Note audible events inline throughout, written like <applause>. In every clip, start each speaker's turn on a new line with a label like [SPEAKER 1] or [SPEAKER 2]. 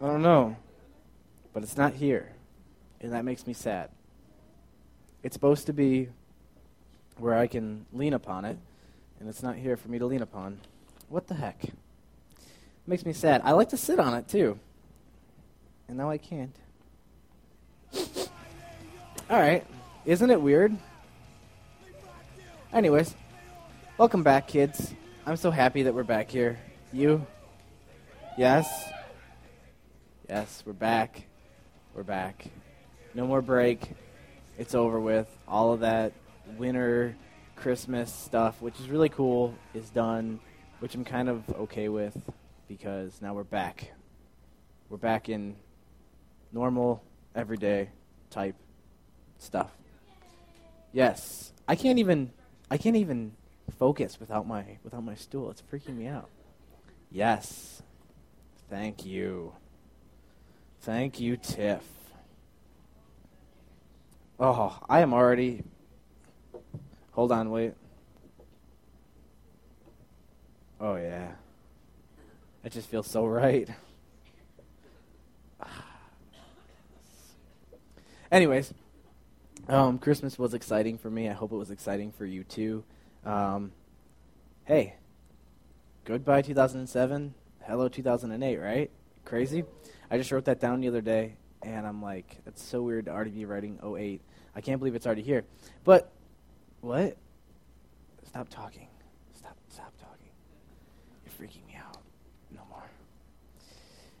[SPEAKER 1] I don't know. But it's not here. And that makes me sad. It's supposed to be where I can lean upon it, and it's not here for me to lean upon. What the heck? It makes me sad. I like to sit on it too. And now I can't. All right. Isn't it weird? Anyways, welcome back, kids. I'm so happy that we're back here. You? Yes? Yes, we're back. We're back. No more break. It's over with. All of that winter, Christmas stuff, which is really cool, is done, which I'm kind of okay with because now we're back. We're back in normal, everyday type stuff. Yes, I can't even I can't even focus without my without my stool. It's freaking me out. Yes. Thank you. Thank you, Tiff. Oh, I am already Hold on, wait. Oh yeah. That just feels so right. <sighs> Anyways, um, Christmas was exciting for me. I hope it was exciting for you too. Um, hey, goodbye 2007, hello 2008, right? Crazy? I just wrote that down the other day, and I'm like, it's so weird to already be writing 08. I can't believe it's already here. But what? Stop talking. Stop stop talking. You're freaking me out. No more.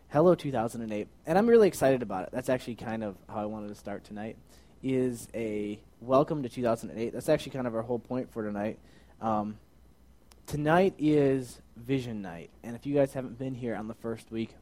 [SPEAKER 1] Hello 2008. And I'm really excited about it. That's actually kind of how I wanted to start tonight. Is a welcome to 2008. That's actually kind of our whole point for tonight. Um, tonight is Vision Night. And if you guys haven't been here on the first week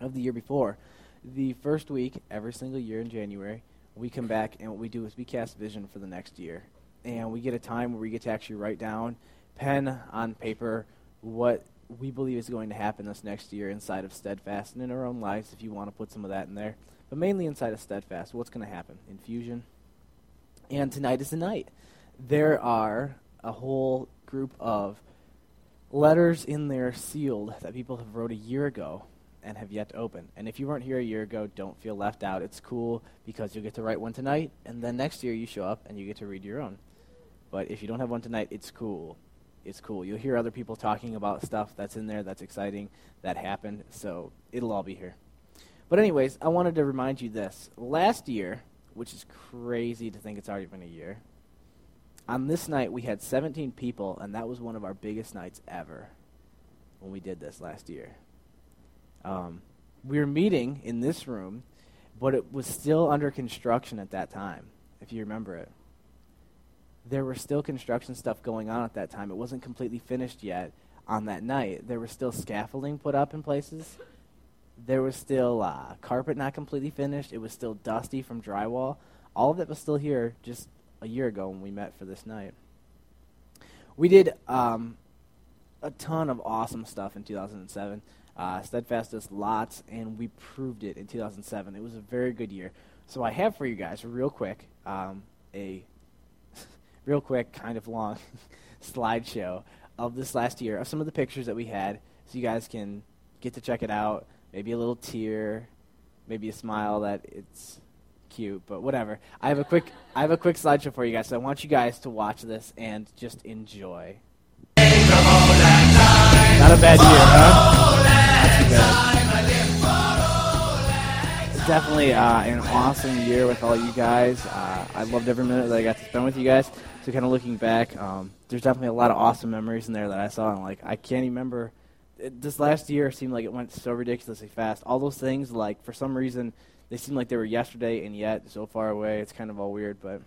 [SPEAKER 1] of the year before, the first week, every single year in January, we come back and what we do is we cast vision for the next year and we get a time where we get to actually write down, pen on paper, what we believe is going to happen this next year inside of Steadfast and in our own lives, if you want to put some of that in there. But mainly inside of Steadfast, what's going to happen? In Fusion. And tonight is the night. There are a whole group of letters in there sealed that people have wrote a year ago and have yet to open. And if you weren't here a year ago, don't feel left out. It's cool because you'll get to write one tonight, and then next year you show up and you get to read your own. But if you don't have one tonight, it's cool. It's cool. You'll hear other people talking about stuff that's in there that's exciting that happened, so it'll all be here. But, anyways, I wanted to remind you this. Last year, which is crazy to think it's already been a year, on this night we had 17 people, and that was one of our biggest nights ever when we did this last year. Um, we were meeting in this room, but it was still under construction at that time, if you remember it there was still construction stuff going on at that time. It wasn't completely finished yet on that night. There was still scaffolding put up in places. There was still uh, carpet not completely finished. It was still dusty from drywall. All of it was still here just a year ago when we met for this night. We did um, a ton of awesome stuff in 2007. Uh, Steadfast does lots, and we proved it in 2007. It was a very good year. So I have for you guys, real quick, um, a <laughs> real quick, kind of long <laughs> slideshow of this last year of some of the pictures that we had so you guys can get to check it out. Maybe a little tear, maybe a smile that it's cute, but whatever. I have a quick I have a quick slideshow for you guys, so I want you guys to watch this and just enjoy. Not a bad year, huh? Definitely uh, an awesome year with all you guys. Uh, I loved every minute that I got to spend with you guys. So kind of looking back, um, there's definitely a lot of awesome memories in there that I saw. And like I can't even remember. It, this last year seemed like it went so ridiculously fast. All those things, like for some reason, they seem like they were yesterday, and yet so far away. It's kind of all weird. But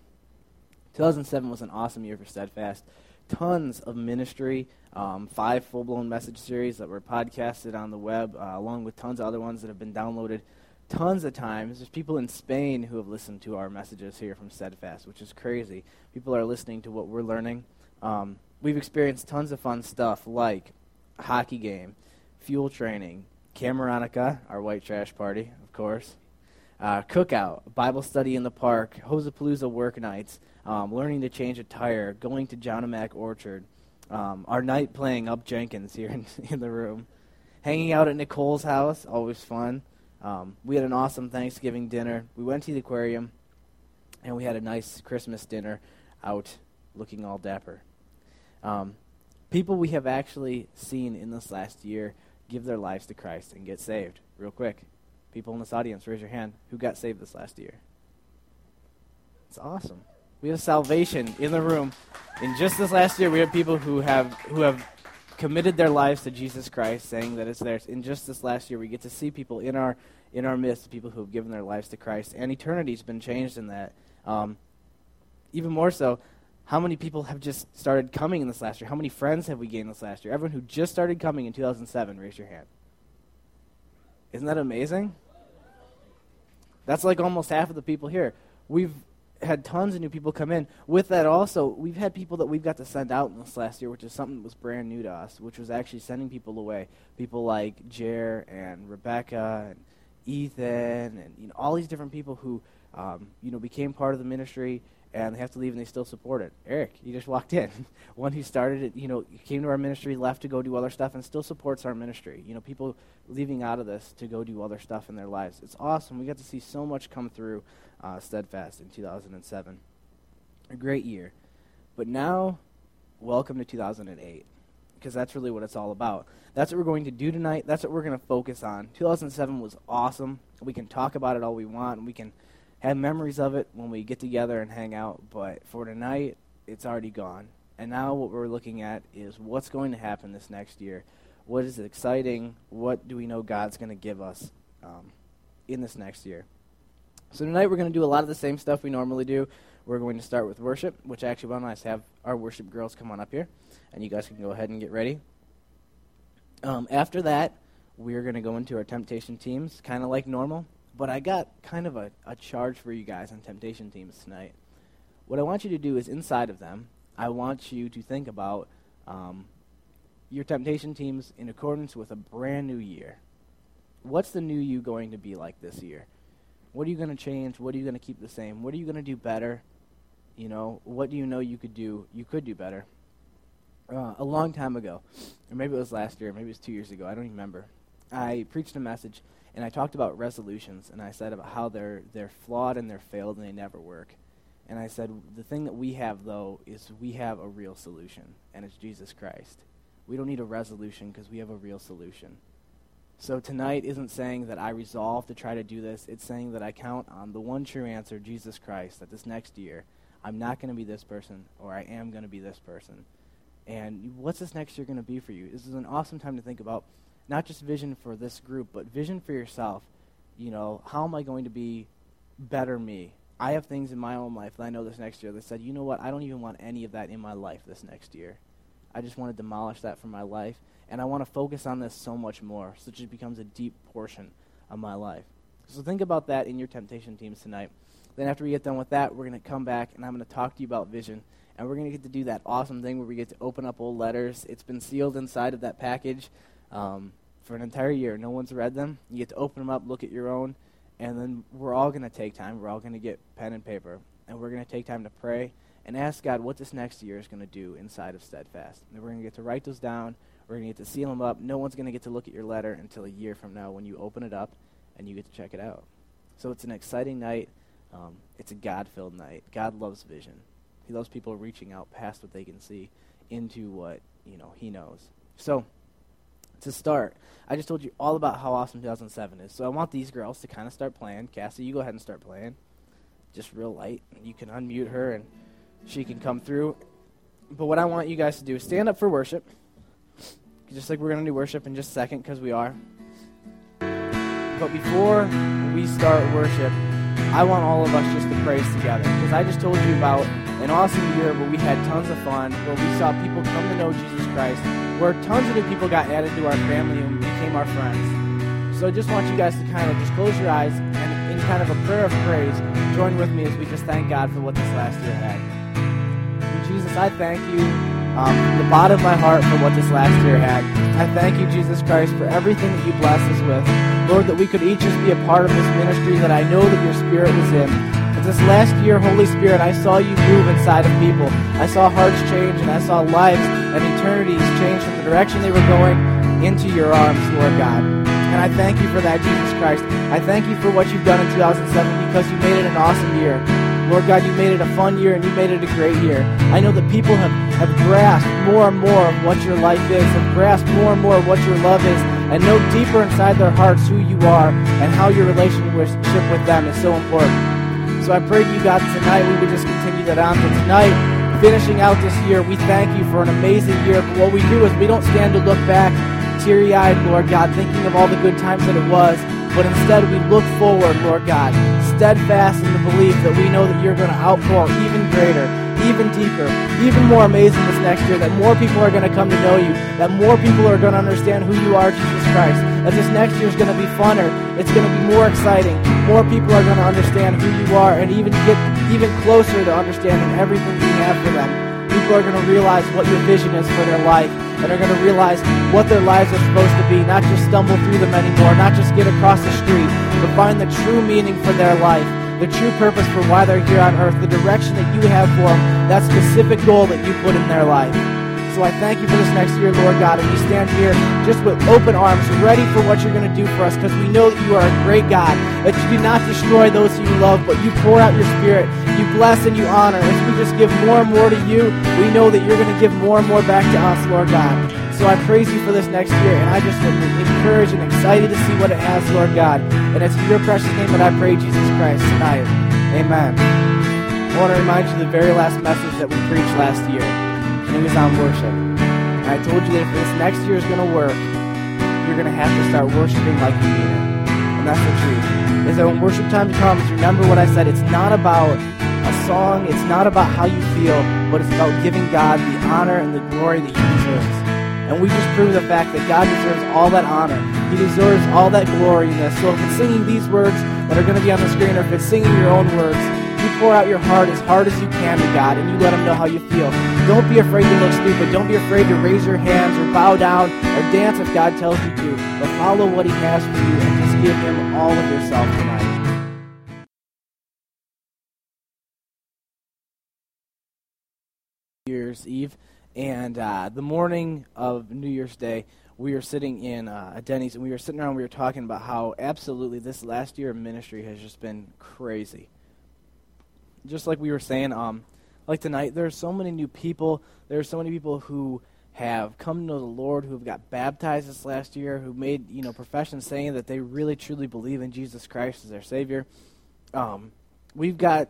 [SPEAKER 1] 2007 was an awesome year for Steadfast. Tons of ministry, um, five full-blown message series that were podcasted on the web, uh, along with tons of other ones that have been downloaded tons of times. There's people in Spain who have listened to our messages here from Steadfast, which is crazy. People are listening to what we're learning. Um, we've experienced tons of fun stuff like hockey game, fuel training, Cameronica, our white trash party, of course, uh, cookout, Bible study in the park, Hosapalooza work nights, um, learning to change a tire, going to John Orchard, um, our night playing Up Jenkins here <laughs> in, in the room hanging out at Nicole's house, always fun. Um, we had an awesome Thanksgiving dinner. We went to the aquarium, and we had a nice Christmas dinner out looking all dapper. Um, people we have actually seen in this last year give their lives to Christ and get saved. Real quick. People in this audience, raise your hand. Who got saved this last year? It's awesome. We have salvation in the room. In just this last year, we have people who have who have committed their lives to Jesus Christ, saying that it's theirs. In just this last year, we get to see people in our in our midst, people who have given their lives to Christ, and eternity's been changed in that. Um, even more so, how many people have just started coming in this last year? How many friends have we gained this last year? Everyone who just started coming in 2007, raise your hand. Isn't that amazing? That's like almost half of the people here. We've had tons of new people come in. With that, also, we've had people that we've got to send out in this last year, which is something that was brand new to us, which was actually sending people away. People like Jer and Rebecca and Ethan and you know all these different people who um, you know became part of the ministry and they have to leave and they still support it. Eric, you just walked in. <laughs> One who started it, you know, came to our ministry, left to go do other stuff, and still supports our ministry. You know, people leaving out of this to go do other stuff in their lives. It's awesome. We got to see so much come through uh, Steadfast in 2007. A great year. But now, welcome to 2008, because that's really what it's all about. That's what we're going to do tonight. That's what we're going to focus on. 2007 was awesome. We can talk about it all we want, and we can have memories of it when we get together and hang out, but for tonight, it's already gone. And now what we're looking at is what's going to happen this next year. What is exciting? What do we know God's going to give us um, in this next year? So tonight we're going to do a lot of the same stuff we normally do. We're going to start with worship, which actually, why don't I have our worship girls come on up here, and you guys can go ahead and get ready. Um, after that, we're going to go into our temptation teams, kind of like normal. But I got kind of a, a charge for you guys on temptation teams tonight. What I want you to do is inside of them, I want you to think about um, your temptation teams in accordance with a brand new year. What's the new you going to be like this year? What are you going to change? What are you going to keep the same? What are you going to do better? You know, what do you know you could do? You could do better. Uh, a long time ago, or maybe it was last year, maybe it was two years ago. I don't even remember. I preached a message and I talked about resolutions, and I said about how they're they're flawed and they're failed and they never work. And I said the thing that we have though is we have a real solution, and it's Jesus Christ. We don't need a resolution because we have a real solution. So tonight isn't saying that I resolve to try to do this. It's saying that I count on the one true answer, Jesus Christ, that this next year I'm not going to be this person or I am going to be this person. And what's this next year going to be for you? This is an awesome time to think about not just vision for this group, but vision for yourself. You know, how am I going to be better me? I have things in my own life that I know this next year that said, you know what, I don't even want any of that in my life this next year. I just want to demolish that from my life, and I want to focus on this so much more, so it becomes a deep portion of my life. So think about that in your temptation teams tonight. Then after we get done with that, we're going to come back, and I'm going to talk to you about vision. And we're going to get to do that awesome thing where we get to open up old letters. It's been sealed inside of that package um, for an entire year. No one's read them. You get to open them up, look at your own, and then we're all going to take time. We're all going to get pen and paper, and we're going to take time to pray and ask God what this next year is going to do inside of Steadfast. And we're going to get to write those down. We're going to get to seal them up. No one's going to get to look at your letter until a year from now when you open it up and you get to check it out. So it's an exciting night. Um, it's a God-filled night. God loves vision. He loves people reaching out past what they can see into what you know He knows. So to start, I just told you all about how awesome 2007 is. So I want these girls to kind of start playing. Cassie, you go ahead and start playing. Just real light. You can unmute her and she can come through. But what I want you guys to do is stand up for worship. Just like we're going to do worship in just a second because we are. But before we start worship, I want all of us just to praise together. Because I just told you about an awesome year where we had tons of fun, where we saw people come to know Jesus Christ, where tons of new people got added to our family and became our friends. So I just want you guys to kind of just close your eyes and in kind of a prayer of praise, join with me as we just thank God for what this last year had. Jesus, I thank you um, from the bottom of my heart for what this last year had. I thank you, Jesus Christ, for everything that you blessed us with. Lord, that we could each just be a part of this ministry that I know that your spirit was in. But this last year, Holy Spirit, I saw you move inside of people. I saw hearts change and I saw lives and eternities change from the direction they were going into your arms, Lord God. And I thank you for that, Jesus Christ. I thank you for what you've done in 2007 because you made it an awesome year. Lord God, you made it a fun year and you made it a great year. I know that people have, have grasped more and more of what your life is, have grasped more and more of what your love is, and know deeper inside their hearts who you are and how your relationship with them is so important. So I pray to you, God, tonight we would just continue that on. Tonight, finishing out this year, we thank you for an amazing year. But what we do is we don't stand to look back teary eyed, Lord God, thinking of all the good times that it was, but instead we look forward, Lord God, steadfast in the belief that we know that you're going to outpour even greater, even deeper, even more amazing this next year, that more people are going to come to know you, that more people are going to understand who you are, Jesus Christ, that this next year is going to be funner, it's going to be more exciting, more people are going to understand who you are and even get even closer to understanding everything you have for them. People are going to realize what your vision is for their life and are going to realize what their lives are supposed to be, not just stumble through them anymore, not just get across the street, but find the true meaning for their life, the true purpose for why they're here on earth, the direction that you have for them, that specific goal that you put in their life. So I thank you for this next year, Lord God, and we stand here just with open arms, ready for what you're going to do for us, because we know that you are a great God, that you do not destroy those who you love, but you pour out your spirit, you bless and you honor. As we just give more and more to you, we know that you're going to give more and more back to us, Lord God. So I praise you for this next year, and I just am encouraged and excited to see what it has, Lord God. And it's in your precious name that I pray, Jesus Christ, tonight. Amen. I want to remind you of the very last message that we preached last year, and it was on worship. And I told you that if this next year is going to work, you're going to have to start worshiping like you mean it. And that's the truth. Is that when worship time comes, remember what I said. It's not about a song. It's not about how you feel, but it's about giving God the honor and the glory that He deserves. And we just prove the fact that God deserves all that honor. He deserves all that glory in this. So if it's singing these words that are going to be on the screen, or if it's singing your own words, you pour out your heart as hard as you can to God, and you let Him know how you feel. Don't be afraid to look stupid. Don't be afraid to raise your hands or bow down or dance if God tells you to. But follow what He has for you and just give Him all of yourself tonight. New Year's Eve, and uh, the morning of New Year's Day, we were sitting in uh, a Denny's, and we were sitting around. And we were talking about how absolutely this last year of ministry has just been crazy. Just like we were saying, um, like tonight, there are so many new people. There are so many people who have come to know the Lord, who have got baptized this last year, who made you know professions saying that they really truly believe in Jesus Christ as their Savior. Um, we've got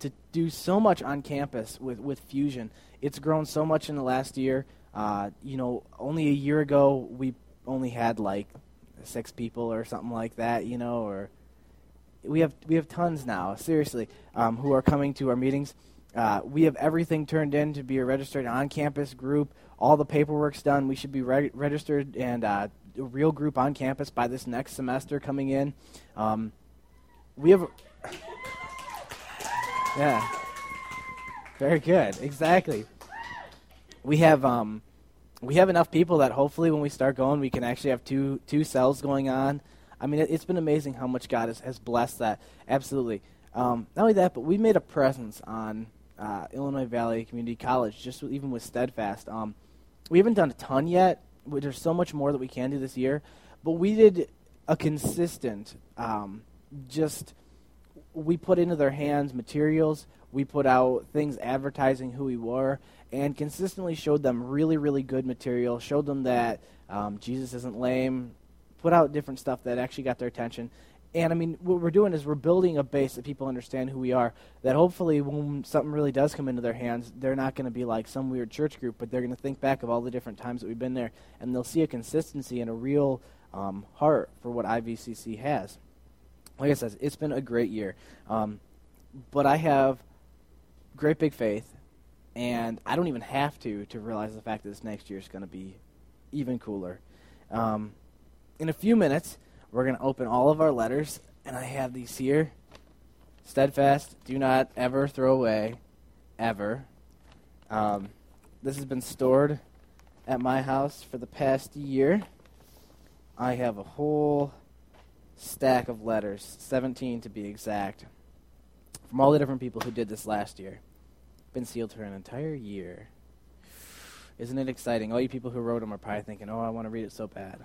[SPEAKER 1] to do so much on campus with, with Fusion. It's grown so much in the last year. Uh, you know, only a year ago we only had like six people or something like that. You know, or we have we have tons now. Seriously, um, who are coming to our meetings. Uh, we have everything turned in to be a registered on-campus group. All the paperwork's done. We should be re- registered and uh, a real group on campus by this next semester coming in. Um, we have. <laughs> Yeah. Very good. Exactly. We have um, we have enough people that hopefully when we start going, we can actually have two two cells going on. I mean, it, has been amazing how much God has, has blessed that. Absolutely. Um, not only that, but we made a presence on uh, Illinois Valley Community College, just with, even with Steadfast. Um, we haven't done a ton yet. There's so much more that we can do this year, but we did a consistent, um, just we put into their hands materials. We put out things advertising who we were, and consistently showed them really, really good material. Showed them that um, Jesus isn't lame. Put out different stuff that actually got their attention. And I mean, what we're doing is we're building a base that people understand who we are. That hopefully, when something really does come into their hands, they're not going to be like some weird church group, but they're going to think back of all the different times that we've been there, and they'll see a consistency and a real um, heart for what IVCC has like I said, it's been a great year. Um, but I have great big faith, and I don't even have to to realize the fact that this next year is going to be even cooler. Um, in a few minutes, we're going to open all of our letters, and I have these here. Steadfast, do not ever throw away, ever. Um, this has been stored at my house for the past year. I have a whole stack of letters, 17 to be exact, from all the different people who did this last year. Been sealed for an entire year. Isn't it exciting? All you people who wrote them are probably thinking, oh, I want to read it so bad.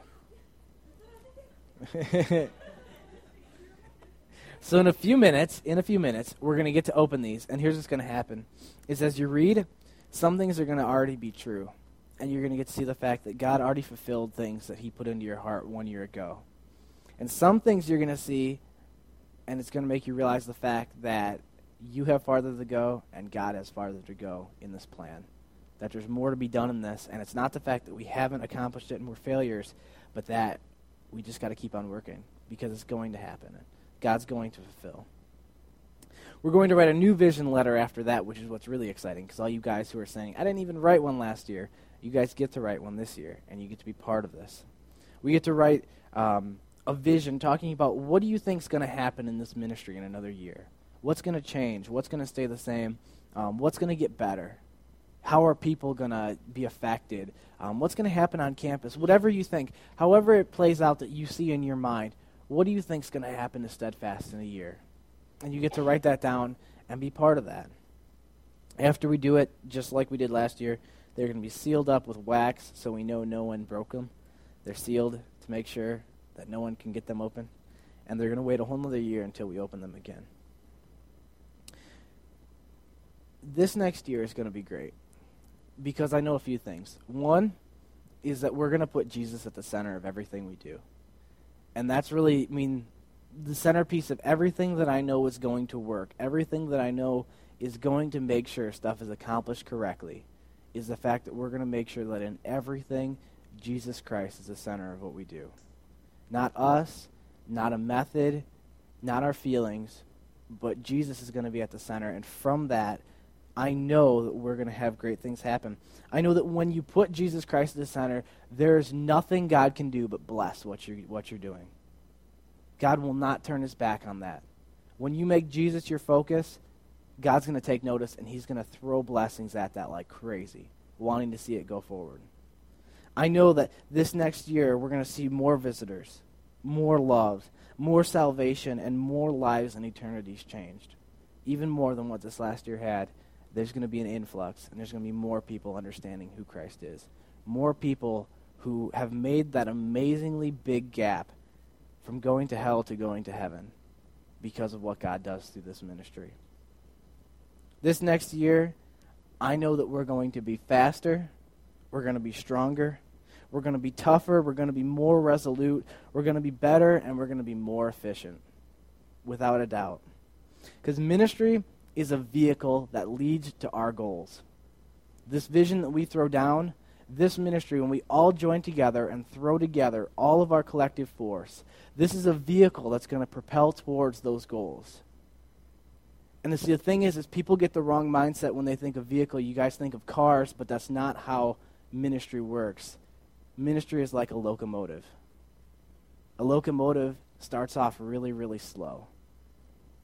[SPEAKER 1] <laughs> so in a few minutes, in a few minutes, we're going to get to open these, and here's what's going to happen: is as you read, some things are going to already be true, and you're going to get to see the fact that God already fulfilled things that He put into your heart one year ago, and some things you're going to see, and it's going to make you realize the fact that you have farther to go, and God has farther to go in this plan. That there's more to be done in this, and it's not the fact that we haven't accomplished it and we're failures, but that we just got to keep on working because it's going to happen. God's going to fulfill. We're going to write a new vision letter after that, which is what's really exciting because all you guys who are saying, I didn't even write one last year, you guys get to write one this year, and you get to be part of this. We get to write um, a vision talking about what do you think is going to happen in this ministry in another year? What's going to change? What's going to stay the same? Um, what's going to get better? How are people going to be affected? Um, what's going to happen on campus? Whatever you think, however it plays out that you see in your mind, what do you think is going to happen to Steadfast in a year? And you get to write that down and be part of that. After we do it, just like we did last year, they're going to be sealed up with wax so we know no one broke them. They're sealed to make sure that no one can get them open. And they're going to wait a whole other year until we open them again. This next year is going to be great because I know a few things. One is that we're going to put Jesus at the center of everything we do. And that's really, I mean, the centerpiece of everything that I know is going to work, everything that I know is going to make sure stuff is accomplished correctly, is the fact that we're going to make sure that in everything, Jesus Christ is the center of what we do. Not us, not a method, not our feelings, but Jesus is going to be at the center. And from that, I know that we're going to have great things happen. I know that when you put Jesus Christ at the center, there's nothing God can do but bless what you're, what you're doing. God will not turn his back on that. When you make Jesus your focus, God's going to take notice and he's going to throw blessings at that like crazy, wanting to see it go forward. I know that this next year we're going to see more visitors, more love, more salvation, and more lives and eternities changed, even more than what this last year had there's going to be an influx and there's going to be more people understanding who Christ is. More people who have made that amazingly big gap from going to hell to going to heaven because of what God does through this ministry. This next year, I know that we're going to be faster, we're going to be stronger, we're going to be tougher, we're going to be more resolute, we're going to be better, and we're going to be more efficient, without a doubt. Because ministry is a vehicle that leads to our goals. This vision that we throw down, this ministry, when we all join together and throw together all of our collective force, this is a vehicle that's going to propel towards those goals. And the thing is, is people get the wrong mindset when they think of vehicle. You guys think of cars, but that's not how ministry works. Ministry is like a locomotive. A locomotive starts off really, really slow.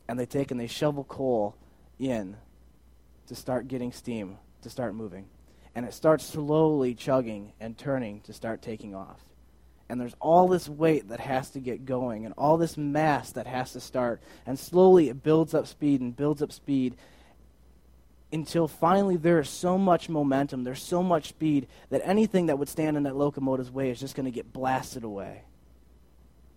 [SPEAKER 1] And they take and they shovel coal in to start getting steam, to start moving. And it starts slowly chugging and turning to start taking off. And there's all this weight that has to get going and all this mass that has to start. And slowly it builds up speed and builds up speed until finally there is so much momentum, there's so much speed that anything that would stand in that locomotive's way is just going to get blasted away.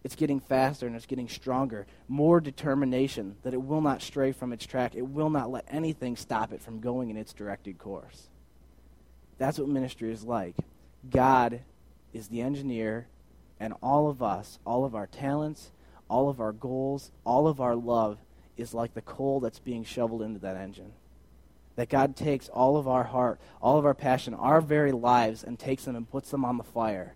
[SPEAKER 1] It's getting faster and it's getting stronger. More determination that it will not stray from its track. It will not let anything stop it from going in its directed course. That's what ministry is like. God is the engineer, and all of us, all of our talents, all of our goals, all of our love is like the coal that's being shoveled into that engine. That God takes all of our heart, all of our passion, our very lives, and takes them and puts them on the fire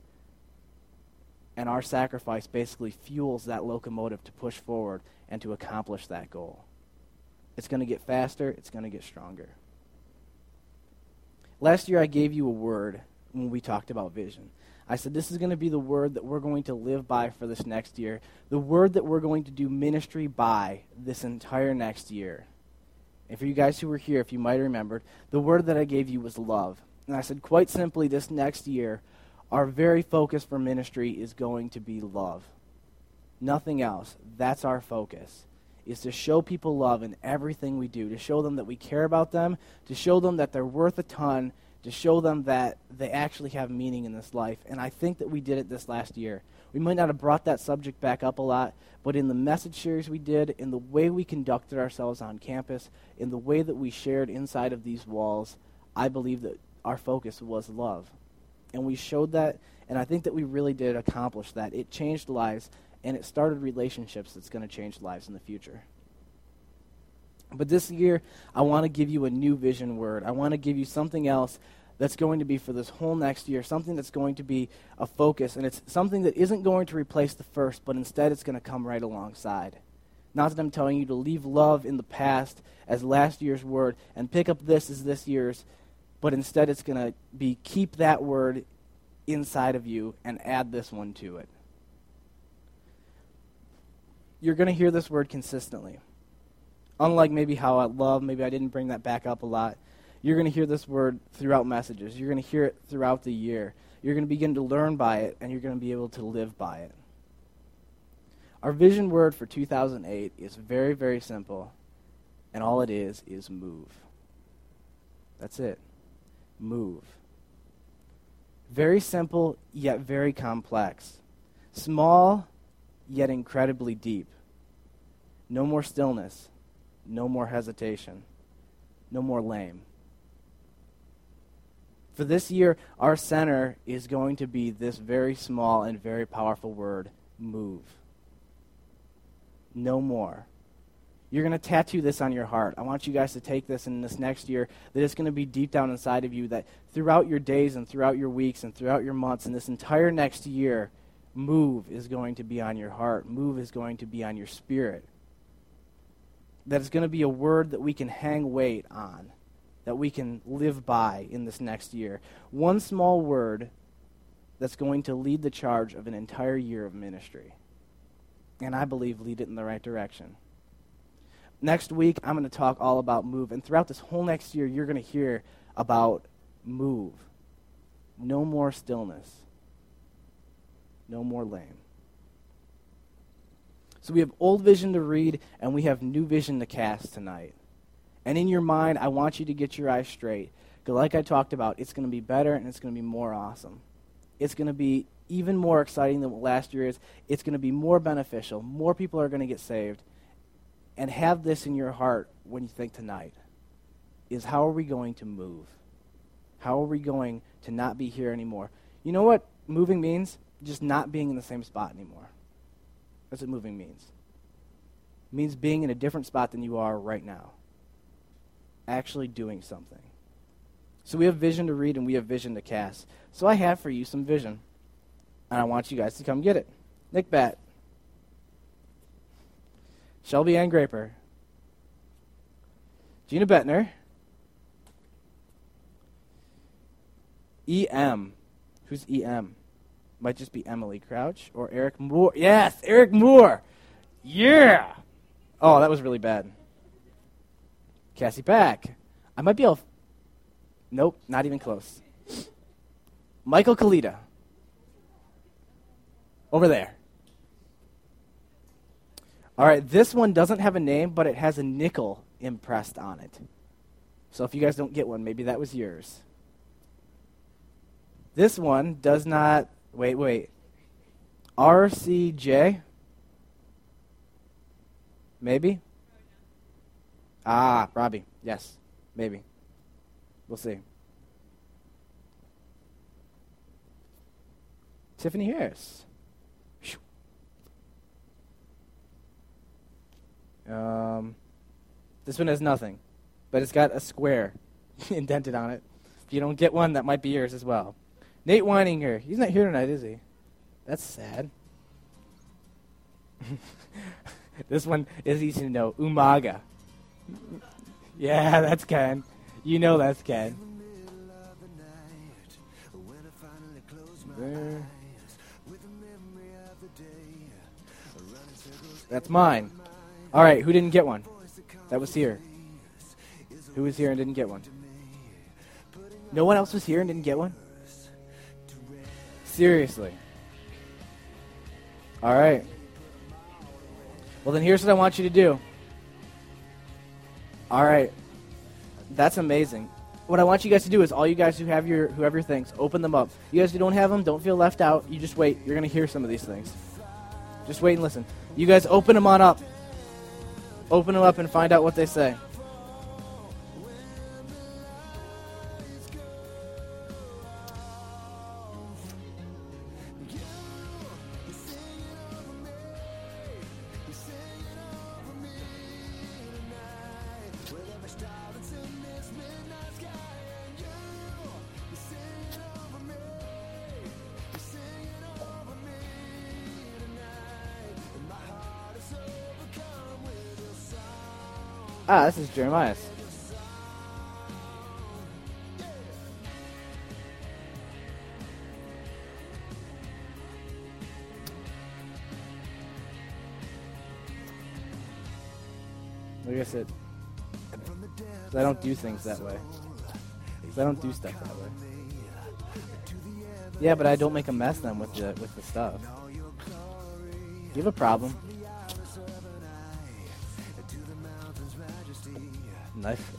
[SPEAKER 1] and our sacrifice basically fuels that locomotive to push forward and to accomplish that goal. It's going to get faster, it's going to get stronger. Last year, I gave you a word when we talked about vision. I said, This is going to be the word that we're going to live by for this next year, the word that we're going to do ministry by this entire next year. And for you guys who were here, if you might have remembered, the word that I gave you was love. And I said, quite simply, this next year, our very focus for ministry is going to be love. Nothing else. That's our focus. Is to show people love in everything we do, to show them that we care about them, to show them that they're worth a ton, to show them that they actually have meaning in this life. And I think that we did it this last year. We might not have brought that subject back up a lot, but in the message series we did, in the way we conducted ourselves on campus, in the way that we shared inside of these walls, I believe that our focus was love. And we showed that, and I think that we really did accomplish that. It changed lives, and it started relationships that's going to change lives in the future. But this year, I want to give you a new vision word. I want to give you something else that's going to be for this whole next year, something that's going to be a focus, and it's something that isn't going to replace the first, but instead it's going to come right alongside. Not that I'm telling you to leave love in the past as last year's word and pick up this as this year's, but instead it's going to be keep that word inside of you and add this one to it. You're going to hear this word consistently. Unlike maybe how I love, maybe I didn't bring that back up a lot. You're going to hear this word throughout messages. You're going to hear it throughout the year. You're going to begin to learn by it, and you're going to be able to live by it. Our vision word for 2008 is very, very simple, and all it is is move. That's it. Move. Very simple, yet very complex. Small, yet incredibly deep. No more stillness. No more hesitation. No more lame. For this year, our center is going to be this very small and very powerful word move. No more. You're going to tattoo this on your heart. I want you guys to take this in this next year, that it's going to be deep down inside of you, that throughout your days and throughout your weeks and throughout your months and this entire next year, move is going to be on your heart. Move is going to be on your spirit. That it's going to be a word that we can hang weight on, that we can live by in this next year. One small word that's going to lead the charge of an entire year of ministry. And I believe lead it in the right direction. Next week, I'm going to talk all about move. And throughout this whole next year, you're going to hear about move. No more stillness. No more lame. So we have old vision to read, and we have new vision to cast tonight. And in your mind, I want you to get your eyes straight. Because, like I talked about, it's going to be better and it's going to be more awesome. It's going to be even more exciting than what last year is. It's going to be more beneficial. More people are going to get saved and have this in your heart when you think tonight is how are we going to move? How are we going to not be here anymore? You know what moving means? Just not being in the same spot anymore. That's what moving means. It means being in a different spot than you are right now. Actually doing something. So we have vision to read and we have vision to cast. So I have for you some vision. And I want you guys to come get it. Nick Bat. Shelby Ann Graper, Gina Bettner, EM. Who's EM? Might just be Emily Crouch or Eric Moore. Yes, Eric Moore. Yeah. Oh, that was really bad. Cassie Pack. I might be able. Nope, not even close. Michael Kalita. Over there. All right, this one doesn't have a name, but it has a nickel impressed on it. So if you guys don't get one, maybe that was yours. This one does not. Wait, wait. RCJ? Maybe? Ah, Robbie. Yes, maybe. We'll see. Tiffany Harris. Um, this one has nothing, but it's got a square <laughs> indented on it. If you don't get one, that might be yours as well. Nate Weininger. He's not here tonight, is he? That's sad. <laughs> this one is easy to know. Umaga. Yeah, <laughs> that's Ken. You know that's Ken. There. That's mine. All right, who didn't get one? That was here. Who was here and didn't get one? No one else was here and didn't get one? Seriously. All right. Well, then here's what I want you to do. All right. That's amazing. what I want you guys to do is all you guys who have your who have your things, open them up. You guys who don't have them, don't feel left out. You just wait. You're gonna hear some of these things. Just wait and listen. You guys open them on up. Open them up and find out what they say. Ah, this is Jeremiah. I guess it. I don't do things that way. I don't do stuff that way. Yeah, but I don't make a mess then with the with the stuff. You have a problem. Knife.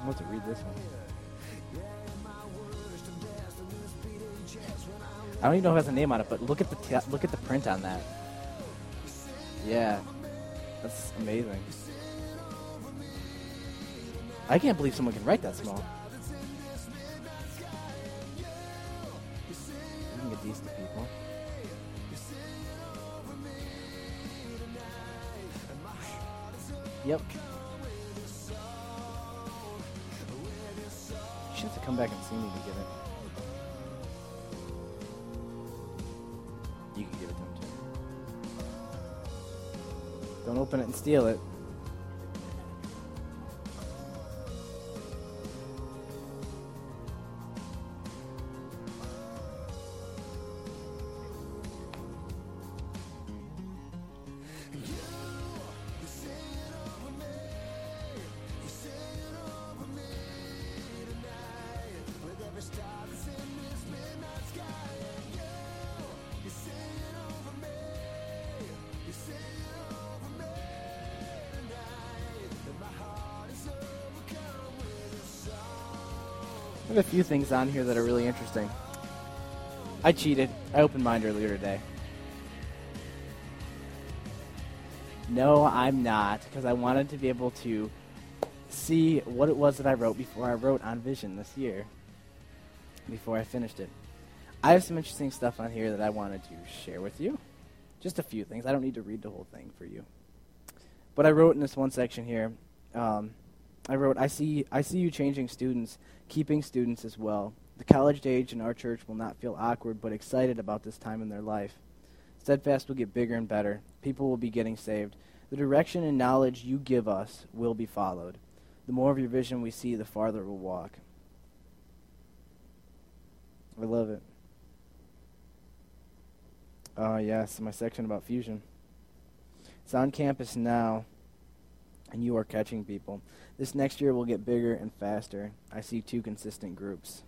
[SPEAKER 1] I'm about to read this one. I don't even know it has a name on it, but look at the t- look at the print on that. Yeah, that's amazing. I can't believe someone can write that small. We can get these to people. Yep. You should have to come back and see me to get it. You can give it to him too. Don't open it and steal it. Few things on here that are really interesting. I cheated. I opened mine earlier today. No, I'm not, because I wanted to be able to see what it was that I wrote before I wrote on Vision this year, before I finished it. I have some interesting stuff on here that I wanted to share with you. Just a few things. I don't need to read the whole thing for you. But I wrote in this one section here, um, I wrote, I see, I see you changing students, keeping students as well. The college age in our church will not feel awkward but excited about this time in their life. Steadfast will get bigger and better. People will be getting saved. The direction and knowledge you give us will be followed. The more of your vision we see, the farther we'll walk. I love it. Oh, yes, my section about fusion. It's on campus now, and you are catching people. This next year will get bigger and faster. I see two consistent groups.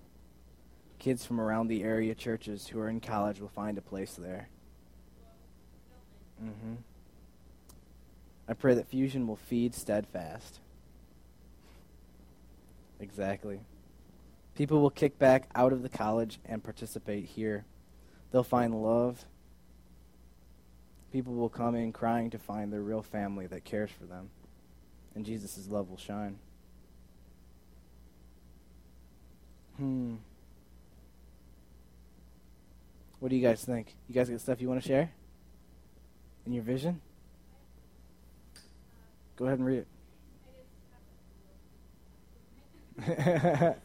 [SPEAKER 1] Kids from around the area churches who are in college will find a place there. Mm-hmm. I pray that Fusion will feed steadfast. Exactly. People will kick back out of the college and participate here. They'll find love. People will come in crying to find their real family that cares for them. And Jesus' love will shine. Hmm. What do you guys think? You guys got stuff you want to share? In your vision? Go ahead and read it. <laughs>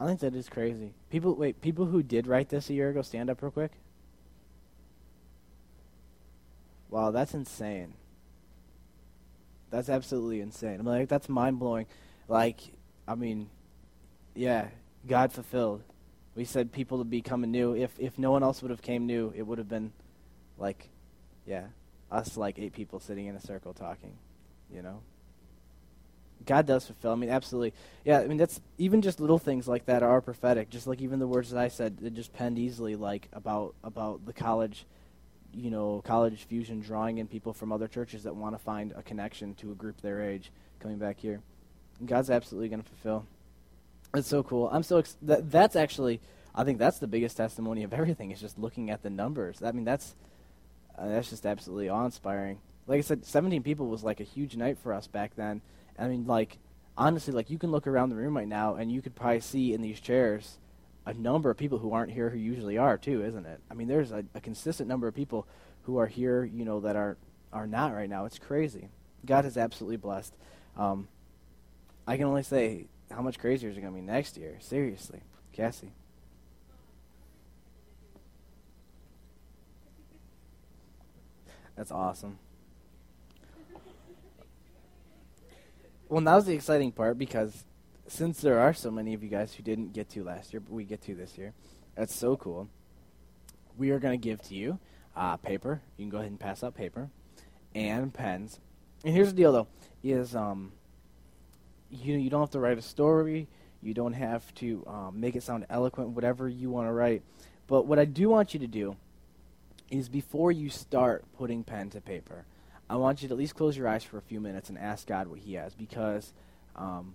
[SPEAKER 1] I think that is crazy. People wait, people who did write this a year ago, stand up real quick. Wow, that's insane. That's absolutely insane. I'm like, that's mind blowing. Like, I mean, yeah, God fulfilled. We said people to be coming new. If if no one else would have came new, it would have been like, yeah, us like eight people sitting in a circle talking, you know? God does fulfill. I mean, absolutely. Yeah, I mean, that's even just little things like that are prophetic. Just like even the words that I said, they just penned easily, like about about the college, you know, college fusion, drawing in people from other churches that want to find a connection to a group their age coming back here. And God's absolutely going to fulfill. It's so cool. I'm so ex- that that's actually I think that's the biggest testimony of everything is just looking at the numbers. I mean, that's uh, that's just absolutely awe-inspiring. Like I said, 17 people was like a huge night for us back then. I mean, like honestly, like you can look around the room right now and you could probably see in these chairs a number of people who aren't here who usually are too, isn't it? I mean, there's a, a consistent number of people who are here, you know, that are are not right now. It's crazy. God is absolutely blessed. Um, I can only say how much crazier is it going to be next year. Seriously, Cassie. That's awesome. Well, now's the exciting part because since there are so many of you guys who didn't get to last year, but we get to this year, that's so cool. We are going to give to you uh, paper. You can go ahead and pass out paper and pens. And here's the deal, though: is um, you you don't have to write a story. You don't have to um, make it sound eloquent, whatever you want to write. But what I do want you to do is before you start putting pen to paper, I want you to at least close your eyes for a few minutes and ask God what He has, because um,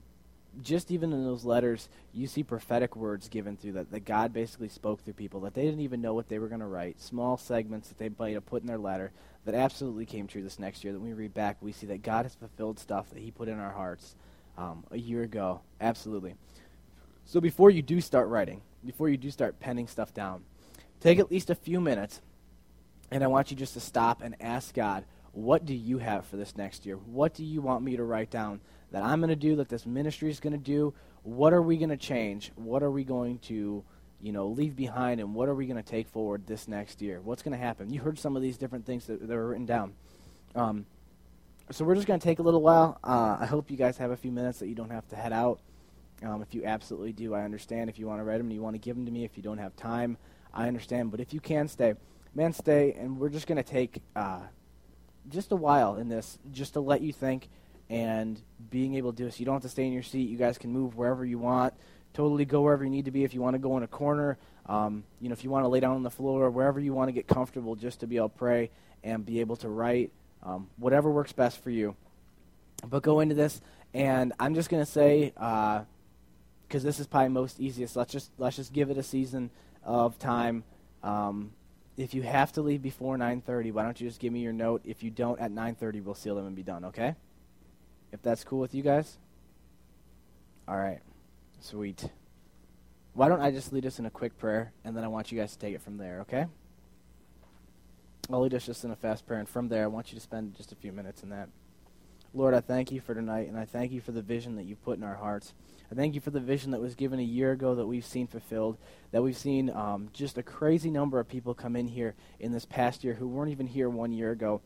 [SPEAKER 1] just even in those letters, you see prophetic words given through that, that God basically spoke through people that they didn't even know what they were going to write, small segments that they might have put in their letter that absolutely came true this next year. That when we read back, we see that God has fulfilled stuff that He put in our hearts um, a year ago. Absolutely. So before you do start writing, before you do start penning stuff down, take at least a few minutes, and I want you just to stop and ask God, what do you have for this next year? What do you want me to write down that I'm going to do, that this ministry is going to do? What are we going to change? What are we going to, you know, leave behind, and what are we going to take forward this next year? What's going to happen? You heard some of these different things that, that were written down. Um, so we're just going to take a little while. Uh, I hope you guys have a few minutes that you don't have to head out. Um, if you absolutely do, I understand. If you want to write them you want to give them to me, if you don't have time, I understand. But if you can stay, man, stay. And we're just going to take uh, just a while in this, just to let you think and being able to do this. You don't have to stay in your seat. You guys can move wherever you want. Totally go wherever you need to be. If you want to go in a corner, um, you know, if you want to lay down on the floor, wherever you want to get comfortable, just to be able to pray and be able to write, um, whatever works best for you. But go into this, and I'm just to say, because uh, this is probably most easiest. Let's just let's just give it a season of time. Um, if you have to leave before 9:30, why don't you just give me your note? If you don't, at 9:30 we'll seal them and be done. Okay? If that's cool with you guys. All right. Sweet. Why don't I just lead us in a quick prayer, and then I want you guys to take it from there. Okay? I'll lead us just in a fast prayer, and from there, I want you to spend just a few minutes in that. Lord, I thank you for tonight, and I thank you for the vision that you've put in our hearts. I thank you for the vision that was given a year ago that we've seen fulfilled, that we've seen um, just a crazy number of people come in here in this past year who weren't even here one year ago.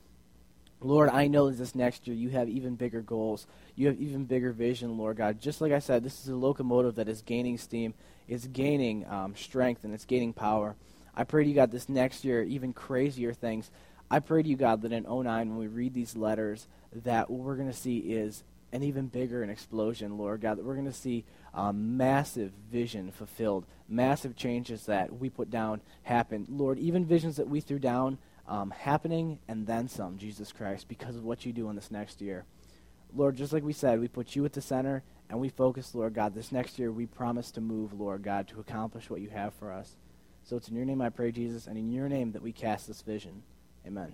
[SPEAKER 1] Lord, I know that this next year you have even bigger goals. You have even bigger vision, Lord God. Just like I said, this is a locomotive that is gaining steam, it's gaining um, strength, and it's gaining power. I pray to you, God, this next year, even crazier things. I pray to you, God, that in 09, when we read these letters, that what we're going to see is an even bigger an explosion, Lord God, that we're going to see um, massive vision fulfilled, massive changes that we put down happen. Lord, even visions that we threw down um, happening and then some, Jesus Christ, because of what you do in this next year. Lord, just like we said, we put you at the center and we focus, Lord God. This next year, we promise to move, Lord God, to accomplish what you have for us. So it's in your name I pray, Jesus, and in your name that we cast this vision. Amen.